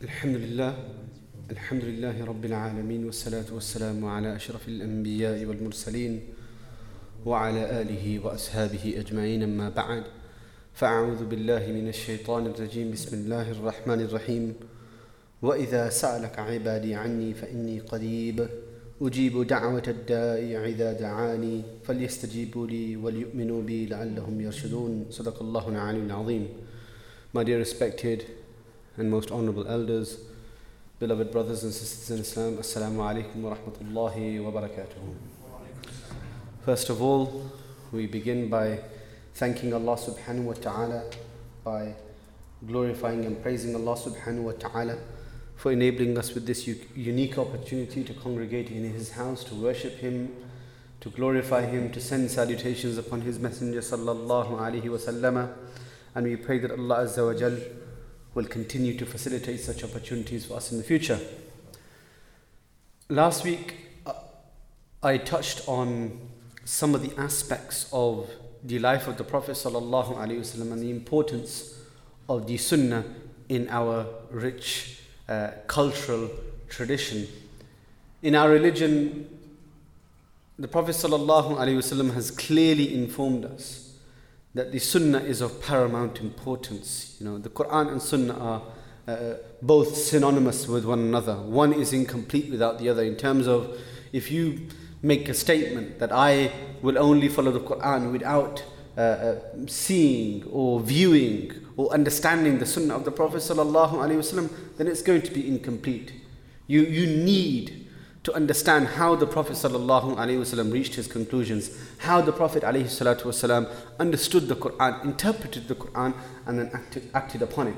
الحمد لله الحمد لله رب العالمين والصلاة والسلام على أشرف الأنبياء والمرسلين وعلى آله وأصحابه أجمعين. أما بعد فأعوذ بالله من الشيطان الرجيم. بسم الله الرحمن الرحيم. وإذا سألك عبادي عني فإني قريب أجيب دعوة الداء إذا دعاني فليستجيبوا لي وليؤمنوا بي لعلهم يرشدون. صدق الله العلي العظيم. My dear respected and most honorable elders, beloved brothers and sisters in Islam, Assalamu alaikum wa rahmatullahi wa barakatuh. First of all, we begin by thanking Allah subhanahu wa ta'ala, by glorifying and praising Allah subhanahu wa ta'ala for enabling us with this unique opportunity to congregate in His house, to worship Him, to glorify Him, to send salutations upon His Messenger sallallahu alaihi wasallam. And we pray that Allah Azza wa Jal will continue to facilitate such opportunities for us in the future. Last week, uh, I touched on some of the aspects of the life of the Prophet sallallahu alaihi wasallam and the importance of the Sunnah in our rich uh, cultural tradition. In our religion, the Prophet sallallahu alaihi wasallam has clearly informed us that the Sunnah is of paramount importance. You know, the Quran and Sunnah are uh, both synonymous with one another. One is incomplete without the other. In terms of if you make a statement that I will only follow the Quran without uh, uh, seeing or viewing or understanding the Sunnah of the Prophet wasallam, then it's going to be incomplete. You you need to understand how the Prophet wasallam reached his conclusions, how the Prophet wasallam understood the Quran, interpreted the Quran, and then acted, acted upon it.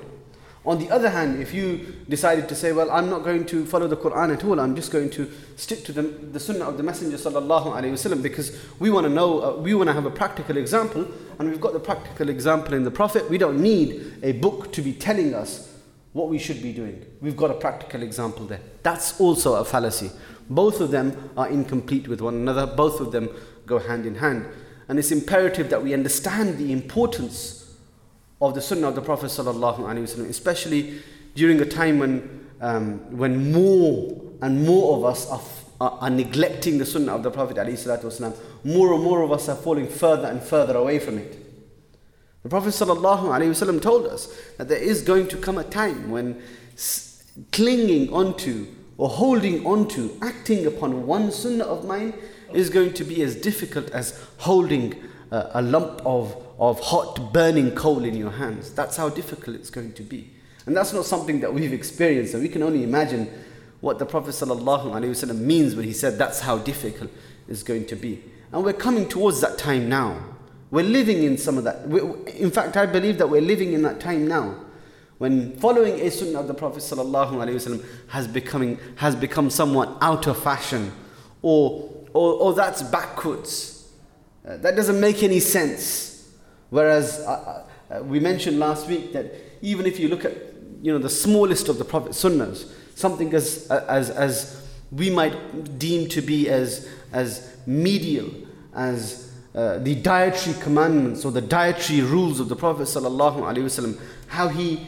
On the other hand, if you decided to say, well, I'm not going to follow the Quran at all, I'm just going to stick to the, the Sunnah of the Messenger alaihi because we want to know, uh, we want to have a practical example, and we've got the practical example in the Prophet. We don't need a book to be telling us what we should be doing. We've got a practical example there. That's also a fallacy. Both of them are incomplete with one another, both of them go hand in hand. And it's imperative that we understand the importance of the Sunnah of the Prophet, ﷺ, especially during a time when, um, when more and more of us are, are, are neglecting the Sunnah of the Prophet. ﷺ. More and more of us are falling further and further away from it. The Prophet ﷺ told us that there is going to come a time when s- clinging onto or holding on to, acting upon one sunnah of mine is going to be as difficult as holding uh, a lump of, of hot burning coal in your hands. That's how difficult it's going to be. And that's not something that we've experienced, and we can only imagine what the Prophet ﷺ means when he said that's how difficult it's going to be. And we're coming towards that time now. We're living in some of that. We, in fact, I believe that we're living in that time now. When following a sunnah of the Prophet ﷺ has, becoming, has become somewhat out of fashion or, or, or that's backwards. Uh, that doesn't make any sense. Whereas uh, uh, we mentioned last week that even if you look at you know, the smallest of the Prophet sunnahs, something as, as, as we might deem to be as, as medial as uh, the dietary commandments or the dietary rules of the Prophet ﷺ, how he,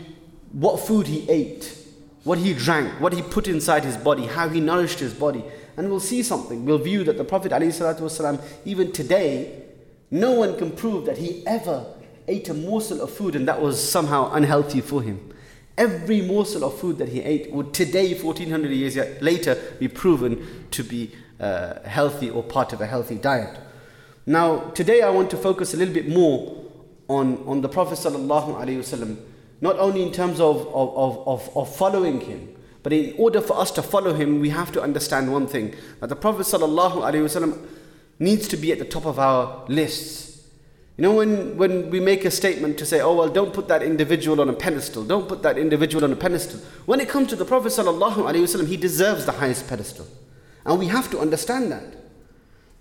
what food he ate, what he drank, what he put inside his body, how he nourished his body. And we'll see something. We'll view that the Prophet ﷺ, even today, no one can prove that he ever ate a morsel of food and that was somehow unhealthy for him. Every morsel of food that he ate would today, 1400 years later, be proven to be uh, healthy or part of a healthy diet. Now, today I want to focus a little bit more on, on the Prophet ﷺ, not only in terms of, of, of, of, following him, but in order for us to follow him, we have to understand one thing that the Prophet ﷺ needs to be at the top of our lists. You know, when, when we make a statement to say, oh, well, don't put that individual on a pedestal, don't put that individual on a pedestal. When it comes to the Prophet, ﷺ, he deserves the highest pedestal. And we have to understand that.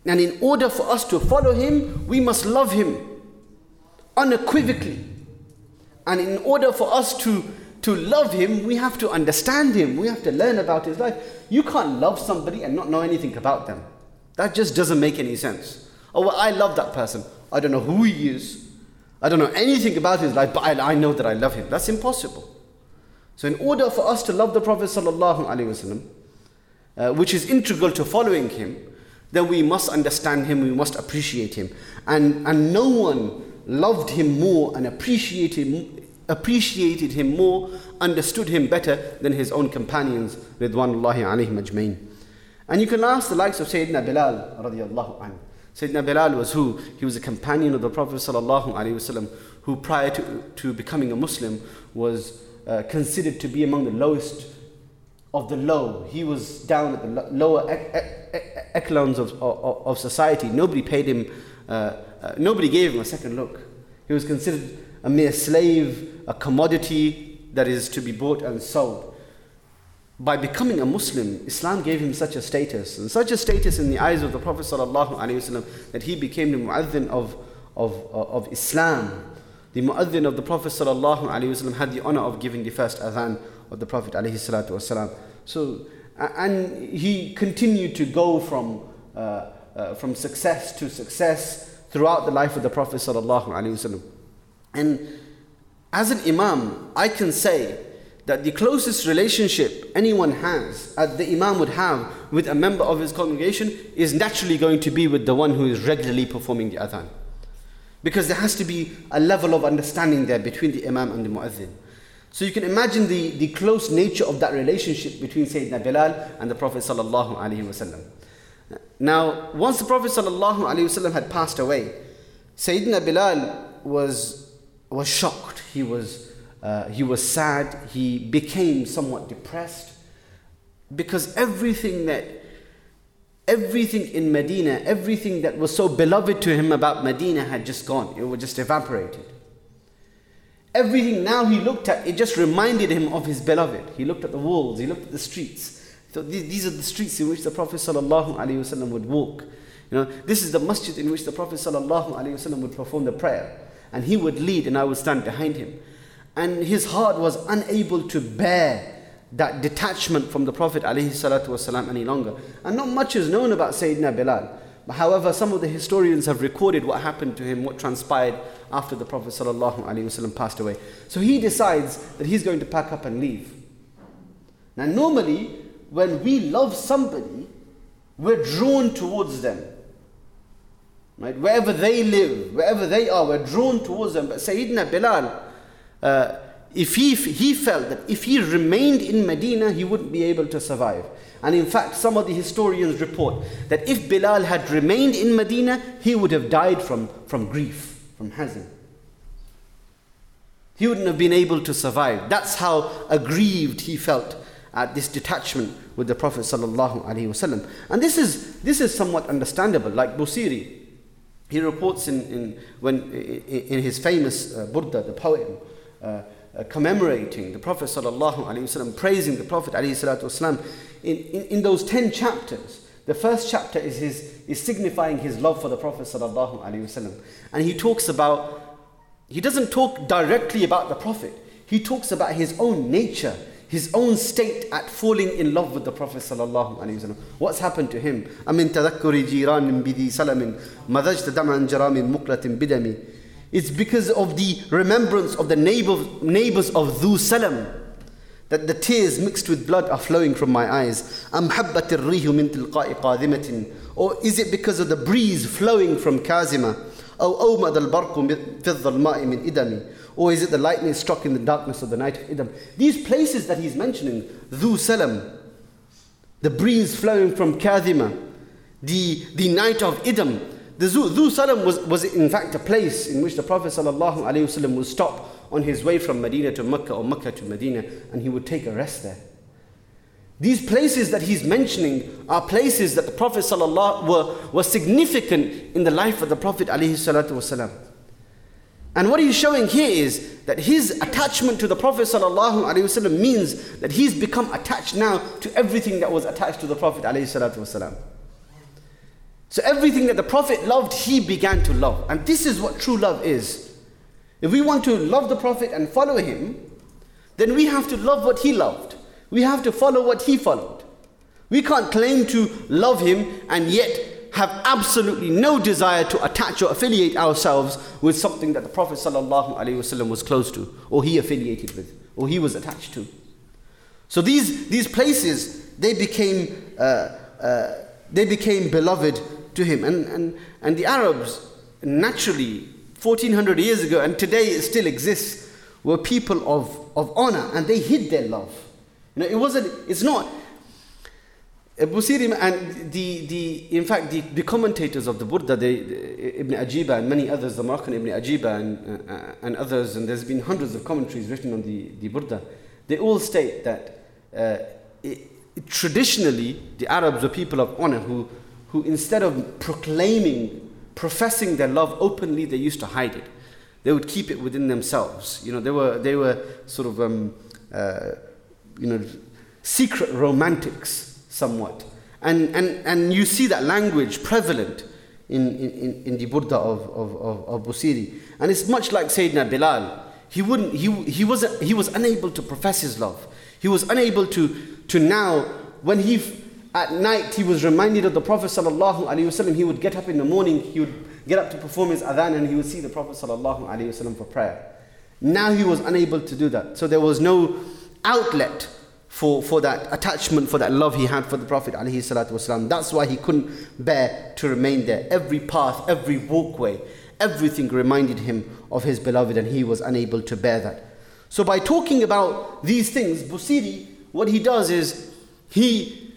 And in order for us to follow him, we must love him unequivocally. And in order for us to, to love him, we have to understand him. We have to learn about his life. You can't love somebody and not know anything about them. That just doesn't make any sense. Oh, well, I love that person. I don't know who he is. I don't know anything about his life, but I, I know that I love him. That's impossible. So, in order for us to love the Prophet uh, which is integral to following him, then we must understand him, we must appreciate him. And, and no one loved him more and appreciated, appreciated him more, understood him better than his own companions, Ridwanullahi alayhim ajmain. And you can ask the likes of Sayyidina Bilal radiallahu anhu. Sayyidina Bilal was who? He was a companion of the Prophet sallallahu alaihi wasallam, who prior to, to becoming a Muslim was uh, considered to be among the lowest of the low. He was down at the lower echelons of, of, of society. Nobody paid him, uh, uh, nobody gave him a second look. He was considered a mere slave, a commodity that is to be bought and sold. By becoming a Muslim, Islam gave him such a status, and such a status in the eyes of the Prophet ﷺ that he became the mu'adhin of, of, of Islam. The mu'adhin of the Prophet ﷺ had the honor of giving the first adhan of the Prophet ﷺ. So, and he continued to go from, uh, uh, from success to success throughout the life of the Prophet ﷺ. And as an imam, I can say that the closest relationship anyone has, uh, the imam would have with a member of his congregation, is naturally going to be with the one who is regularly performing the adhan. Because there has to be a level of understanding there between the imam and the muazzin. So you can imagine the, the close nature of that relationship between Sayyidina Bilal and the Prophet sallallahu alaihi wasallam. Now, once the Prophet wasallam had passed away, Sayyidina Bilal was was shocked. He was uh, he was sad. He became somewhat depressed because everything that everything in Medina, everything that was so beloved to him about Medina had just gone. It was just evaporated. Everything now he looked at, it just reminded him of his beloved. He looked at the walls, he looked at the streets. So these are the streets in which the Prophet ﷺ would walk. You know, this is the masjid in which the Prophet ﷺ would perform the prayer. And he would lead and I would stand behind him. And his heart was unable to bear that detachment from the Prophet ﷺ any longer. And not much is known about Sayyidina Bilal. However, some of the historians have recorded what happened to him, what transpired after the Prophet ﷺ passed away. So he decides that he's going to pack up and leave. Now, normally, when we love somebody, we're drawn towards them. Right? Wherever they live, wherever they are, we're drawn towards them. But Sayyidina Bilal, uh, if he, he felt that if he remained in Medina, he wouldn't be able to survive. And in fact, some of the historians report that if Bilal had remained in Medina, he would have died from, from grief, from hazan. He wouldn't have been able to survive. That's how aggrieved he felt at this detachment with the Prophet ﷺ. And this is, this is somewhat understandable, like Busiri. He reports in, in, when, in his famous uh, Burda, the poem, uh, uh, commemorating the Prophet ﷺ, praising the Prophet ﷺ, in, in, in those 10 chapters, the first chapter is, his, is signifying his love for the Prophet ﷺ. And he talks about, he doesn't talk directly about the Prophet, he talks about his own nature, his own state at falling in love with the Prophet ﷺ. What's happened to him? أمن تذكر جيران بذي سلم مذجت دمعا جرام مقلة بدمي it's because of the remembrance of the neighbor, neighbors of Dhu Salam that the tears mixed with blood are flowing from my eyes. Or is it because of the breeze flowing from Kazima? Or is it the lightning struck in the darkness of the night of Idam? These places that he's mentioning, Dhu Salam, the breeze flowing from Kazima, the, the night of Idam, the Dhu Salam was, was in fact a place in which the Prophet ﷺ would stop on his way from Medina to Mecca or Mecca to Medina and he would take a rest there. These places that he's mentioning are places that the Prophet ﷺ were, were significant in the life of the Prophet ﷺ. And what he's showing here is that his attachment to the Prophet ﷺ means that he's become attached now to everything that was attached to the Prophet ﷺ. So everything that the Prophet loved, he began to love. And this is what true love is. If we want to love the Prophet and follow him, then we have to love what he loved. We have to follow what he followed. We can't claim to love him and yet have absolutely no desire to attach or affiliate ourselves with something that the Prophet ﷺ was close to, or he affiliated with, or he was attached to. So these, these places, they became, uh, uh, they became beloved to him. And, and, and the Arabs, naturally, 1400 years ago, and today it still exists, were people of, of honor, and they hid their love. You know, it wasn't, it's not, Busiri and the, the, in fact, the, the commentators of the Burda, they, Ibn Ajiba and many others, the Moroccan Ibn Ajiba and, uh, and others, and there's been hundreds of commentaries written on the, the Burda, they all state that uh, it, traditionally the Arabs were people of honor who, who instead of proclaiming, professing their love openly, they used to hide it. They would keep it within themselves. You know, they were, they were sort of, um, uh, you know, secret romantics somewhat. And, and, and you see that language prevalent in, in, in the Burda of, of, of, of Busiri. And it's much like Sayyidina Bilal. He, wouldn't, he, he, was, he was unable to profess his love. He was unable to, to now, when he, at night, he was reminded of the Prophet sallallahu alaihi wasallam. He would get up in the morning, he would get up to perform his adhan, and he would see the Prophet sallallahu alaihi wasallam for prayer. Now he was unable to do that. So there was no outlet for, for that attachment, for that love he had for the Prophet ﷺ. That's why he couldn't bear to remain there. Every path, every walkway, everything reminded him of his beloved and he was unable to bear that. So by talking about these things, Busiri, what he does is he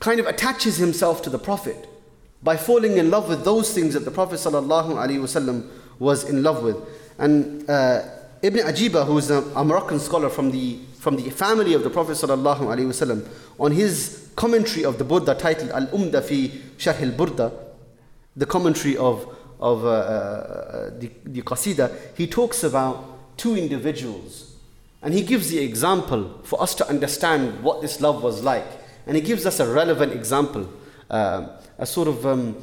kind of attaches himself to the Prophet by falling in love with those things that the Prophet ﷺ was in love with. And uh, Ibn Ajiba, who is a, a Moroccan scholar from the from the family of the Prophet ﷺ, on his commentary of the Burda titled Al Umda fi Sharh al Burda, the commentary of, of uh, uh, the, the Qasida, he talks about two individuals. And he gives the example for us to understand what this love was like. And he gives us a relevant example, uh, a sort of um,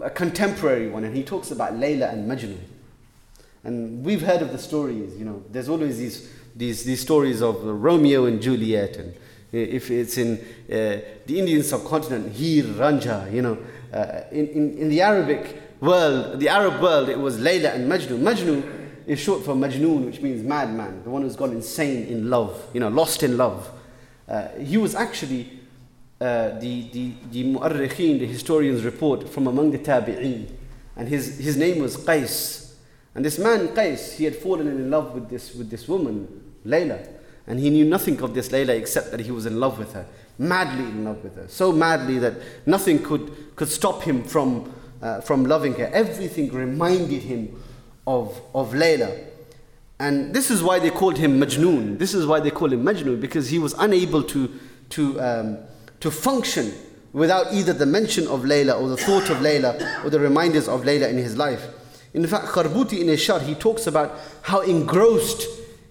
a contemporary one. And he talks about Layla and Majnun. And we've heard of the stories, you know, there's always these these, these stories of Romeo and Juliet, and if it's in uh, the Indian subcontinent, Hir, Ranja, you know, uh, in, in, in the Arabic world, the Arab world, it was Layla and Majnun. Majnun is short for Majnun, which means madman, the one who's gone insane in love, you know, lost in love. Uh, he was actually uh, the, the, the mu'arrikhin, the historians report from among the tabi'een. And his, his name was Qais. And this man, Qais, he had fallen in love with this, with this woman, Layla. And he knew nothing of this Layla except that he was in love with her, madly in love with her, so madly that nothing could, could stop him from, uh, from loving her. Everything reminded him of, of Layla. And this is why they called him Majnoon. This is why they call him Majnoon, because he was unable to, to, um, to function without either the mention of Layla or the thought of Layla or the reminders of Layla in his life. In fact, Kharbuti in his he talks about how engrossed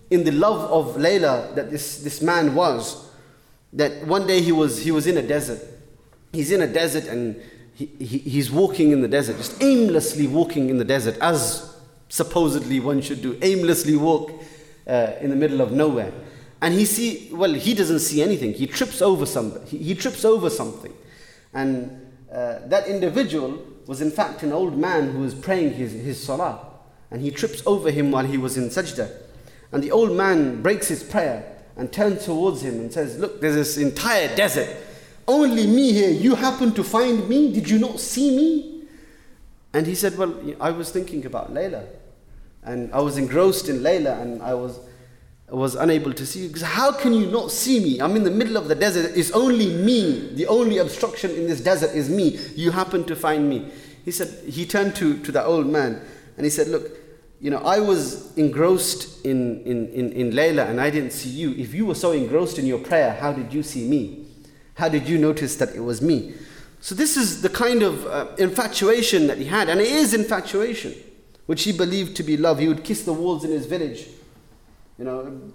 in the love of Layla that this, this man was, that one day he was, he was in a desert. He's in a desert and he, he, he's walking in the desert, just aimlessly walking in the desert, as supposedly one should do, aimlessly walk uh, in the middle of nowhere. And he see, well, he doesn't see anything. He trips over something. He, he trips over something. And uh, that individual was in fact an old man who was praying his, his salah. And he trips over him while he was in sajda. And the old man breaks his prayer and turns towards him and says, Look, there's this entire desert. Only me here. You happen to find me? Did you not see me? And he said, Well, I was thinking about Layla. And I was engrossed in Layla and I was, was unable to see you. Because how can you not see me? I'm in the middle of the desert. It's only me. The only obstruction in this desert is me. You happen to find me. He said, he turned to, to that old man and he said, Look, you know, I was engrossed in, in, in, in Layla and I didn't see you. If you were so engrossed in your prayer, how did you see me? How did you notice that it was me? So, this is the kind of uh, infatuation that he had, and it is infatuation, which he believed to be love. He would kiss the walls in his village. You know,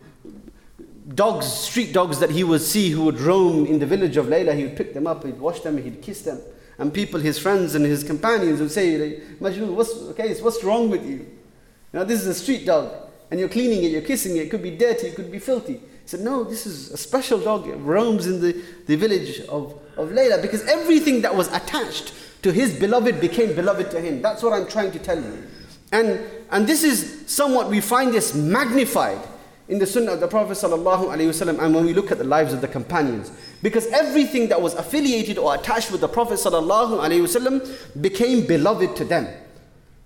dogs, street dogs that he would see who would roam in the village of Layla, he would pick them up, he'd wash them, he'd kiss them. And people, his friends and his companions would say, Majnun, what's, okay, what's wrong with you? You know, this is a street dog, and you're cleaning it, you're kissing it, it could be dirty, it could be filthy. He said, No, this is a special dog. It roams in the, the village of, of Layla because everything that was attached to his beloved became beloved to him. That's what I'm trying to tell you. And, and this is somewhat, we find this magnified in the sunnah of the Prophet ﷺ and when we look at the lives of the companions. Because everything that was affiliated or attached with the Prophet ﷺ became beloved to them.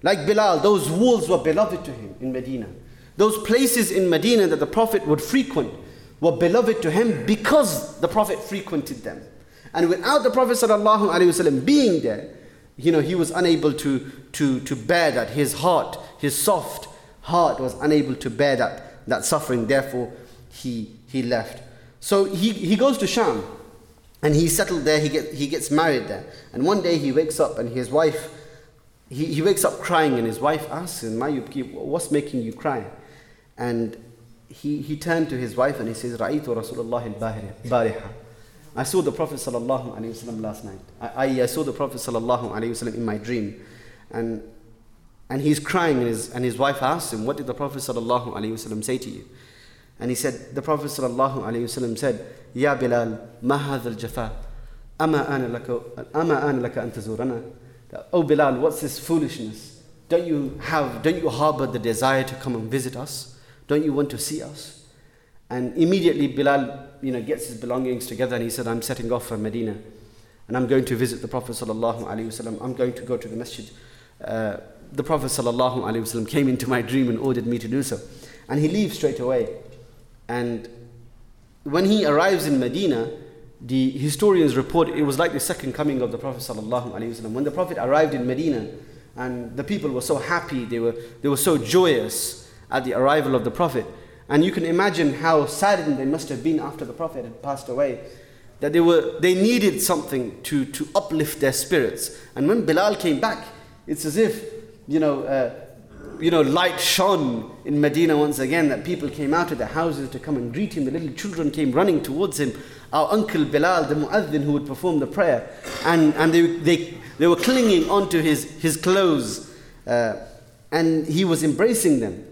Like Bilal, those walls were beloved to him in Medina. Those places in Medina that the Prophet would frequent were beloved to him because the Prophet frequented them. And without the Prophet ﷺ being there, you know, he was unable to, to, to bear that. His heart, his soft heart was unable to bear that, that suffering. Therefore, he, he left. So he, he goes to Sham and he settled there. He, get, he gets married there. And one day he wakes up and his wife, he, he wakes up crying and his wife asks him, Mayubki, what's making you cry? And he, he turned to his wife and he says, Ra'itu Rasulullah al-Bariha. I saw the Prophet ﷺ last night. I, I, saw the Prophet ﷺ in my dream. And, and he's crying, and his, and his wife asked him, What did the Prophet ﷺ say to you? And he said, The Prophet ﷺ said, Ya Bilal, ma hadha al-jafa, ama ana laka, ama ana laka an tazurana. Oh Bilal, what's this foolishness? Don't you have, don't you harbor the desire to come and visit us? Don't you want to see us? And immediately Bilal you know, gets his belongings together and he said, I'm setting off for Medina and I'm going to visit the Prophet sallallahu alaihi wasallam. I'm going to go to the masjid. Uh, the Prophet sallallahu alaihi wasallam came into my dream and ordered me to do so. And he leaves straight away. And when he arrives in Medina, the historians report it was like the second coming of the Prophet sallallahu alaihi wasallam. When the Prophet arrived in Medina, and the people were so happy, they were, they were so joyous at the arrival of the Prophet. And you can imagine how saddened they must have been after the Prophet had passed away. That they, were, they needed something to, to uplift their spirits. And when Bilal came back, it's as if, you know, uh, you know, light shone in Medina once again, that people came out of their houses to come and greet him. The little children came running towards him. Our uncle Bilal, the muaddin who would perform the prayer, and, and they, they, they were clinging onto his, his clothes, uh, and he was embracing them.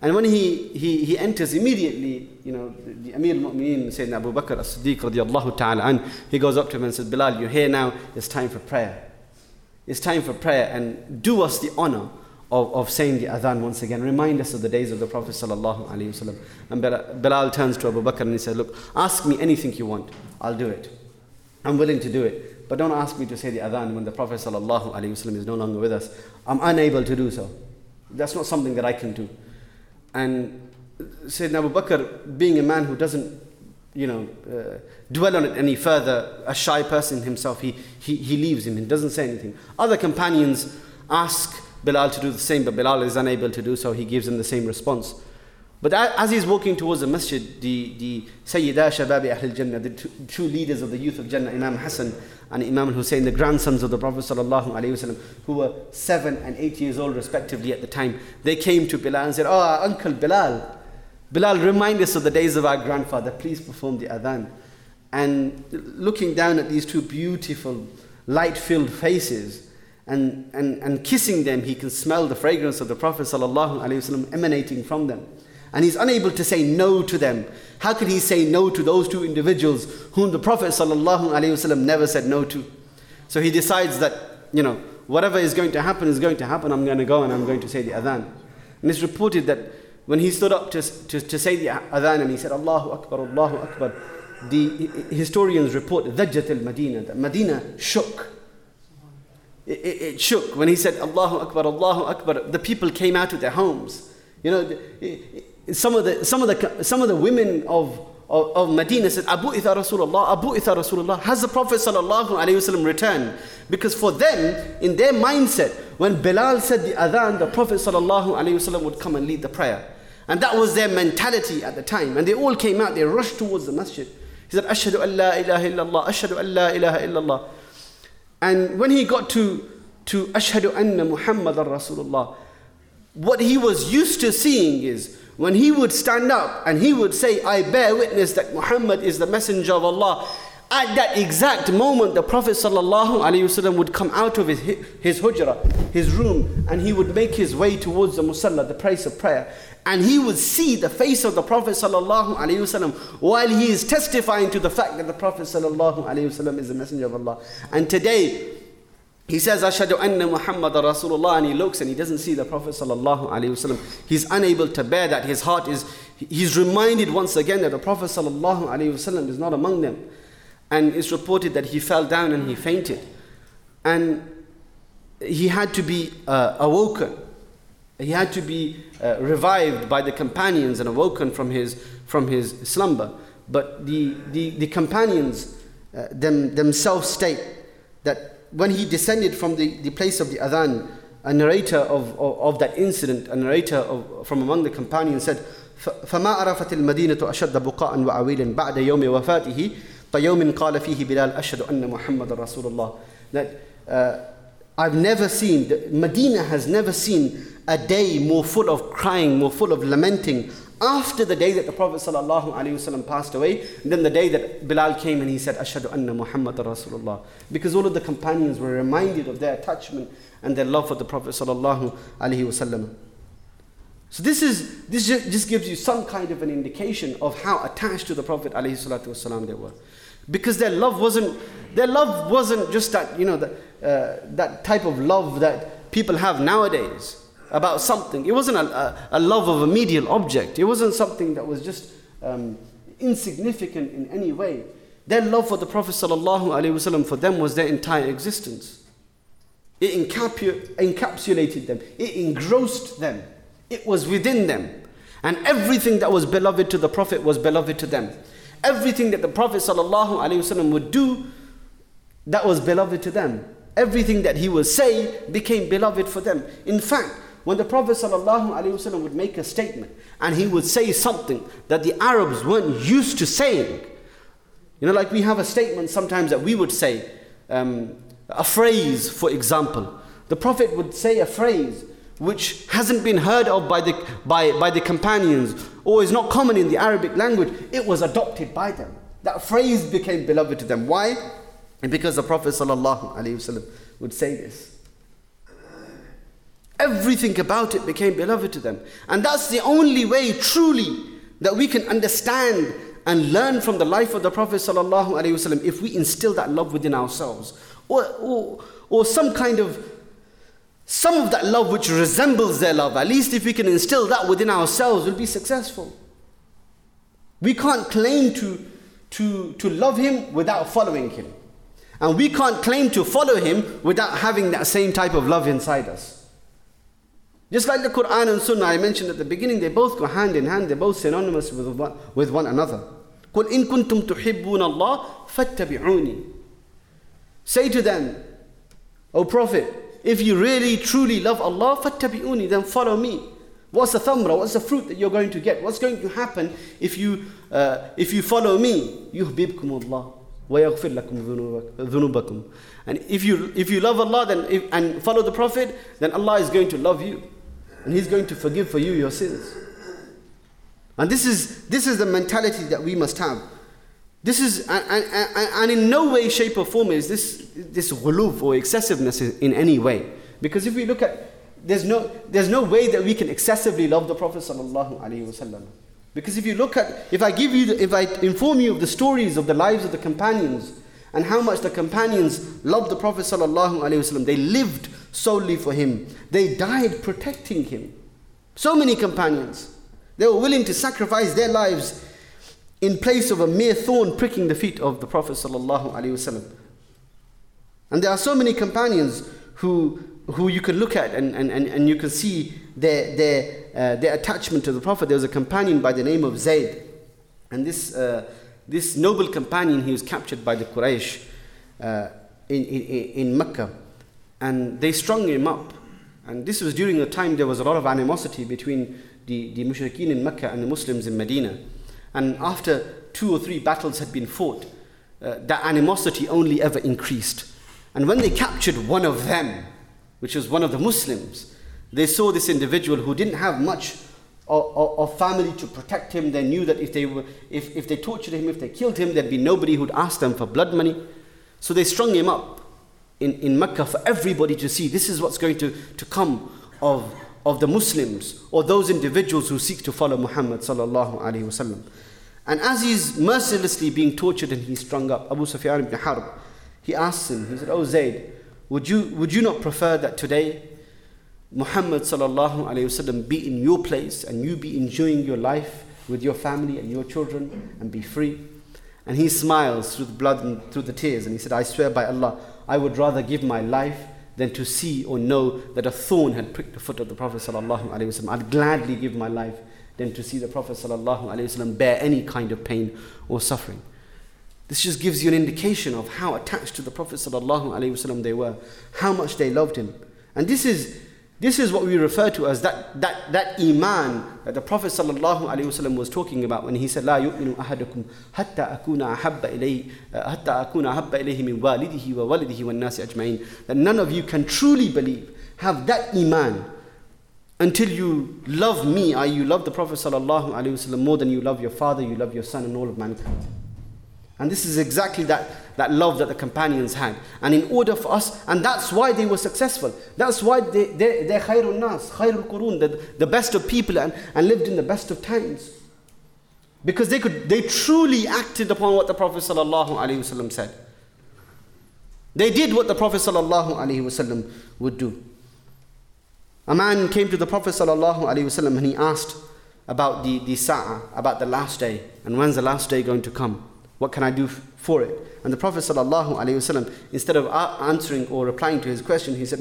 And when he, he, he enters immediately, you know, the, the Amir al-Mu'mineen, Sayyidina Abu Bakr as-Siddiq radiallahu ta'ala an, he goes up to him and says, Bilal, you're here now, it's time for prayer. It's time for prayer and do us the honor of, of saying the adhan once again. Remind us of the days of the Prophet sallallahu alaihi wasallam. And Bilal turns to Abu Bakr and he says, look, ask me anything you want, I'll do it. I'm willing to do it. But don't ask me to say the adhan when the Prophet sallallahu alaihi wasallam is no longer with us. I'm unable to do so. That's not something that I can do. And Sayyidina Abu Bakr, being a man who doesn't, you know, uh, dwell on it any further, a shy person himself, he, he, he leaves him and doesn't say anything. Other companions ask Bilal to do the same, but Bilal is unable to do so. He gives them the same response. But as he's walking towards the masjid, the, the Sayyida Shababi Ahl Jannah, the two, two, leaders of the youth of Jannah, Imam Hassan and Imam Hussein, the grandsons of the Prophet who were seven and eight years old respectively at the time, they came to Bilal and said, Oh, Uncle Bilal, Bilal, remind us of the days of our grandfather, please perform the adhan. And looking down at these two beautiful, light filled faces, and, and, and kissing them, he can smell the fragrance of the Prophet ﷺ emanating from them and he's unable to say no to them. How could he say no to those two individuals whom the Prophet ﷺ never said no to? So he decides that, you know, whatever is going to happen is going to happen. I'm going to go and I'm going to say the adhan. And it's reported that when he stood up to, to, to say the adhan and he said, Allahu Akbar, Allahu Akbar, the historians report Dajjat al Medina, that Medina shook. It, it, it shook. When he said, Allahu Akbar, Allahu Akbar, the people came out of their homes. You know, some of the, some of the, some of the women of, of, of Medina said, Abu Itha Rasulullah, Abu Itha Rasulullah, has the Prophet sallallahu alaihi wasallam returned? Because for them, in their mindset, when Bilal said the adhan, the Prophet sallallahu alaihi wasallam would come and lead the prayer. And that was their mentality at the time. And they all came out, they rushed towards the masjid. He said, Ashhadu an la ilaha illallah, Ashhadu an la ilaha illallah. And when he got to, to Ashhadu anna Muhammadan Rasulullah, what he was used to seeing is when he would stand up and he would say, I bear witness that Muhammad is the messenger of Allah. At that exact moment, the Prophet ﷺ would come out of his, his hujrah, his room, and he would make his way towards the musalla, the place of prayer. And he would see the face of the Prophet ﷺ while he is testifying to the fact that the Prophet ﷺ is the messenger of Allah. And today, he says, Ashadu anna Muhammad Rasulullah, and he looks and he doesn't see the Prophet wasallam. He's unable to bear that. His heart is, he's reminded once again that the Prophet ﷺ is not among them. And it's reported that he fell down and he fainted. And he had to be uh, awoken. He had to be uh, revived by the companions and awoken from his, from his slumber. But the, the, the companions uh, them, themselves state that when he descended from the, the place of the adhan, a narrator of, of, of that incident, a narrator of, from among the companions said, فما عرفت المدينة أشد بقاء وعويل بعد يوم وفاته كيوم قال فيه بلال أشهد أن محمد رسول الله that uh, I've never seen Medina has never seen a day more full of crying more full of lamenting after the day that the Prophet ﷺ passed away, then the day that Bilal came and he said, Ashadu anna Muhammad Rasulullah. Because all of the companions were reminded of their attachment and their love for the Prophet ﷺ. So this is this just gives you some kind of an indication of how attached to the Prophet ﷺ they were. Because their love wasn't their love wasn't just that, you know, that, uh, that type of love that people have nowadays about something. It wasn't a, a, a love of a medial object. It wasn't something that was just um, insignificant in any way. Their love for the Prophet ﷺ for them was their entire existence. It encapsulated them. It engrossed them. It was within them. And everything that was beloved to the Prophet was beloved to them. Everything that the Prophet ﷺ would do, that was beloved to them. Everything that he would say became beloved for them. In fact, when the Prophet ﷺ would make a statement and he would say something that the Arabs weren't used to saying, you know, like we have a statement sometimes that we would say, um, a phrase, for example. The Prophet would say a phrase which hasn't been heard of by the, by, by the companions or is not common in the Arabic language. It was adopted by them. That phrase became beloved to them. Why? Because the Prophet ﷺ would say this. Everything about it became beloved to them. And that's the only way, truly, that we can understand and learn from the life of the Prophet ﷺ if we instill that love within ourselves. Or, or, or some kind of some of that love which resembles their love, at least if we can instill that within ourselves, we'll be successful. We can't claim to, to, to love him without following him. And we can't claim to follow him without having that same type of love inside us. Just like the Quran and Sunnah I mentioned at the beginning, they both go hand in hand, they're both synonymous with one, with one another. قُلْ إِن كُنْتُمْ تُحِبُّونَ اللَّهِ فَاتَّبِعُونِي Say to them, O Prophet, if you really truly love Allah, فَاتَّبِعُونِي Then follow me. What's the thamra? What's the fruit that you're going to get? What's going to happen if you, uh, if you follow me? يُحْبِبْكُمُ اللَّهِ وَيَغْفِرْ لَكُمْ ذُنُوبَكُمْ And if you, if you love Allah then if, and follow the Prophet, then Allah is going to love you. and He's going to forgive for you your sins. And this is, this is the mentality that we must have. This is, and, and, and in no way, shape, or form is this, this ghuluw or excessiveness in any way. Because if we look at, there's no, there's no way that we can excessively love the Prophet sallallahu alaihi wasallam. Because if you look at, if I give you, the, if I inform you of the stories of the lives of the companions and how much the companions loved the Prophet ﷺ, they lived solely for him. They died protecting him. So many companions. They were willing to sacrifice their lives in place of a mere thorn pricking the feet of the Prophet. ﷺ. And there are so many companions who, who you can look at and, and, and, and you can see their, their, uh, their attachment to the Prophet. There was a companion by the name of Zayd. And this, uh, this noble companion, he was captured by the Quraysh uh, in, in, in Mecca and they strung him up. And this was during a time there was a lot of animosity between the, the mushrikeen in Mecca and the Muslims in Medina. And after two or three battles had been fought, uh, that animosity only ever increased. And when they captured one of them, which was one of the Muslims, they saw this individual who didn't have much of, of, of family to protect him. They knew that if they, were, if, if they tortured him, if they killed him, there'd be nobody who'd ask them for blood money. So they strung him up in, in Mecca for everybody to see. This is what's going to, to come of, of the Muslims or those individuals who seek to follow Muhammad sallallahu alaihi wasallam. And as he's mercilessly being tortured and he's strung up, Abu Sufyan ibn Harb, he asks him, he said, Oh Zayd, would you, would you not prefer that today Muhammad sallallahu alayhi wasallam be in your place and you be enjoying your life with your family and your children and be free. And he smiles through the blood and through the tears and he said, I swear by Allah, I would rather give my life than to see or know that a thorn had pricked the foot of the Prophet sallallahu alayhi wasallam. I'd gladly give my life than to see the Prophet sallallahu alayhi wasallam bear any kind of pain or suffering. This just gives you an indication of how attached to the Prophet sallallahu alayhi wasallam they were, how much they loved him. And this is this is what we refer to as that, that, that iman that the Prophet ﷺ was talking about when he said, لا يؤمن أحدكم حتى أكون أحب إليه حتى أكون أحب إليه من والده وولده والناس أجمعين. That none of you can truly believe, have that iman until you love me, i.e. you love the Prophet ﷺ more than you love your father, you love your son and all of mankind. And this is exactly that, that love that the companions had. And in order for us, and that's why they were successful. That's why they, they, they're khairul nas, khairul qurun, the, the best of people and, and lived in the best of times. Because they, could, they truly acted upon what the Prophet ﷺ said. They did what the Prophet ﷺ would do. A man came to the Prophet ﷺ and he asked about the, the sa'ah, about the last day, and when's the last day going to come? What can I do for it? And the Prophet ﷺ, instead of answering or replying to his question, he said,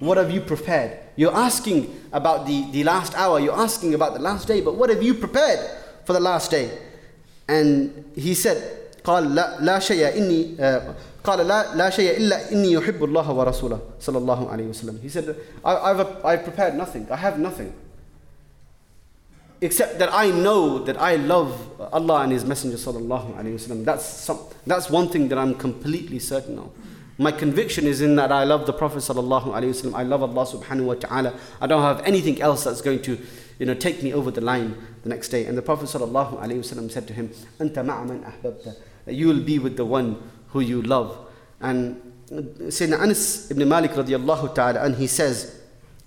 What have you prepared? You're asking about the, the last hour, you're asking about the last day, but what have you prepared for the last day? And he said, قال لا, لا شيء إني قال لا لا شيء إلا إني يحب الله ورسوله صلى الله عليه وسلم. He said, I, I've, I've prepared nothing. I have nothing except that I know that I love Allah and His Messenger sallallahu alaihi wasallam. That's some, that's one thing that I'm completely certain of. My conviction is in that I love the Prophet sallallahu alaihi wasallam. I love Allah subhanahu wa taala. I don't have anything else that's going to, you know, take me over the line the next day. And the Prophet sallallahu alaihi wasallam said to him, "Anta ma'aman ahbabta." You will be with the one who you love. And Sayyidina Anas ibn Malik radiallahu ta'ala, and he says.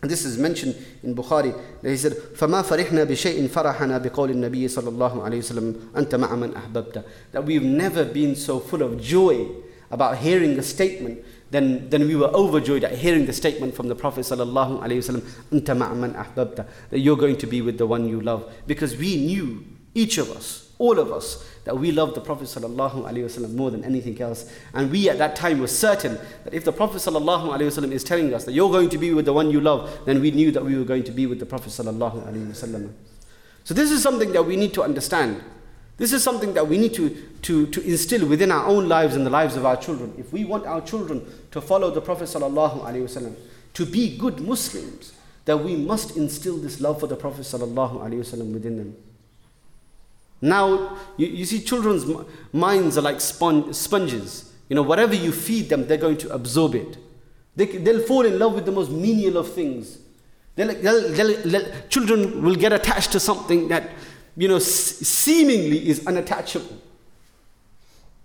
And this is mentioned in Bukhari. That he said, فَمَا فَرِحْنَا بِشَيْءٍ فَرَحَنَا بِقَوْلِ النَّبِيِّ صلى الله عليه وسلم أَنْتَ مَعَ مَنْ أَحْبَبْتَ That we've never been so full of joy about hearing a statement than, than we were overjoyed at hearing the statement from the Prophet sallallahu alaihi wasallam, أَنْتَ مَعَ مَنْ أَحْبَبْتَ That you're going to be with the one you love. Because we knew, each of us, all of us, that we love the Prophet ﷺ more than anything else. And we at that time were certain that if the Prophet ﷺ is telling us that you're going to be with the one you love, then we knew that we were going to be with the Prophet ﷺ. So this is something that we need to understand. This is something that we need to, to, to instill within our own lives and the lives of our children. If we want our children to follow the Prophet ﷺ, to be good Muslims, that we must instill this love for the Prophet ﷺ within them. Now, you, you see, children's minds are like sponges. You know, whatever you feed them, they're going to absorb it. They, they'll fall in love with the most menial of things. They'll, they'll, they'll, children will get attached to something that, you know, seemingly is unattachable.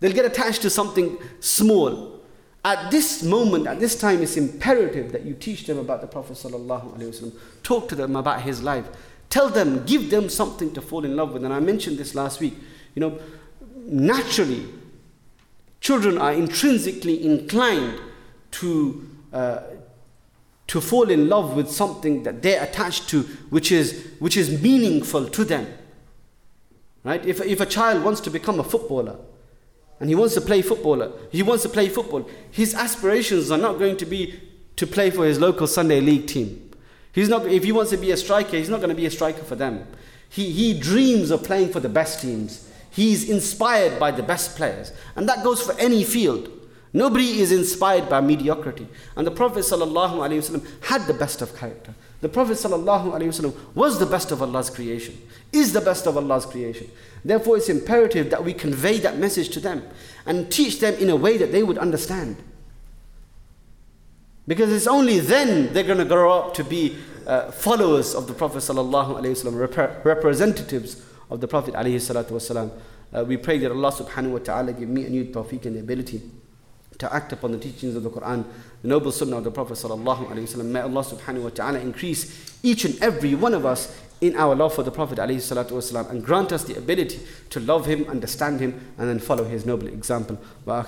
They'll get attached to something small. At this moment, at this time, it's imperative that you teach them about the Prophet. Talk to them about his life. Tell them, give them something to fall in love with. And I mentioned this last week. You know, naturally, children are intrinsically inclined to, uh, to fall in love with something that they're attached to, which is, which is meaningful to them. Right? If, if a child wants to become a footballer, and he wants to play footballer, he wants to play football, his aspirations are not going to be to play for his local Sunday league team. He's not, if he wants to be a striker, he's not going to be a striker for them. He, he dreams of playing for the best teams. He's inspired by the best players. And that goes for any field. Nobody is inspired by mediocrity. And the Prophet ﷺ had the best of character. The Prophet ﷺ was the best of Allah's creation, is the best of Allah's creation. Therefore, it's imperative that we convey that message to them and teach them in a way that they would understand. Because it's only then they're going to grow up to be uh, followers of the Prophet ﷺ, rep- representatives of the Prophet ﷺ. Uh, we pray that Allah subhanahu wa ta'ala give me a new tawfiq and the ability to act upon the teachings of the Quran, the noble sunnah of the Prophet sallallahu. May Allah subhanahu wa ta'ala increase each and every one of us in our love for the Prophet wasalam and grant us the ability to love him, understand him and then follow his noble example. Wa.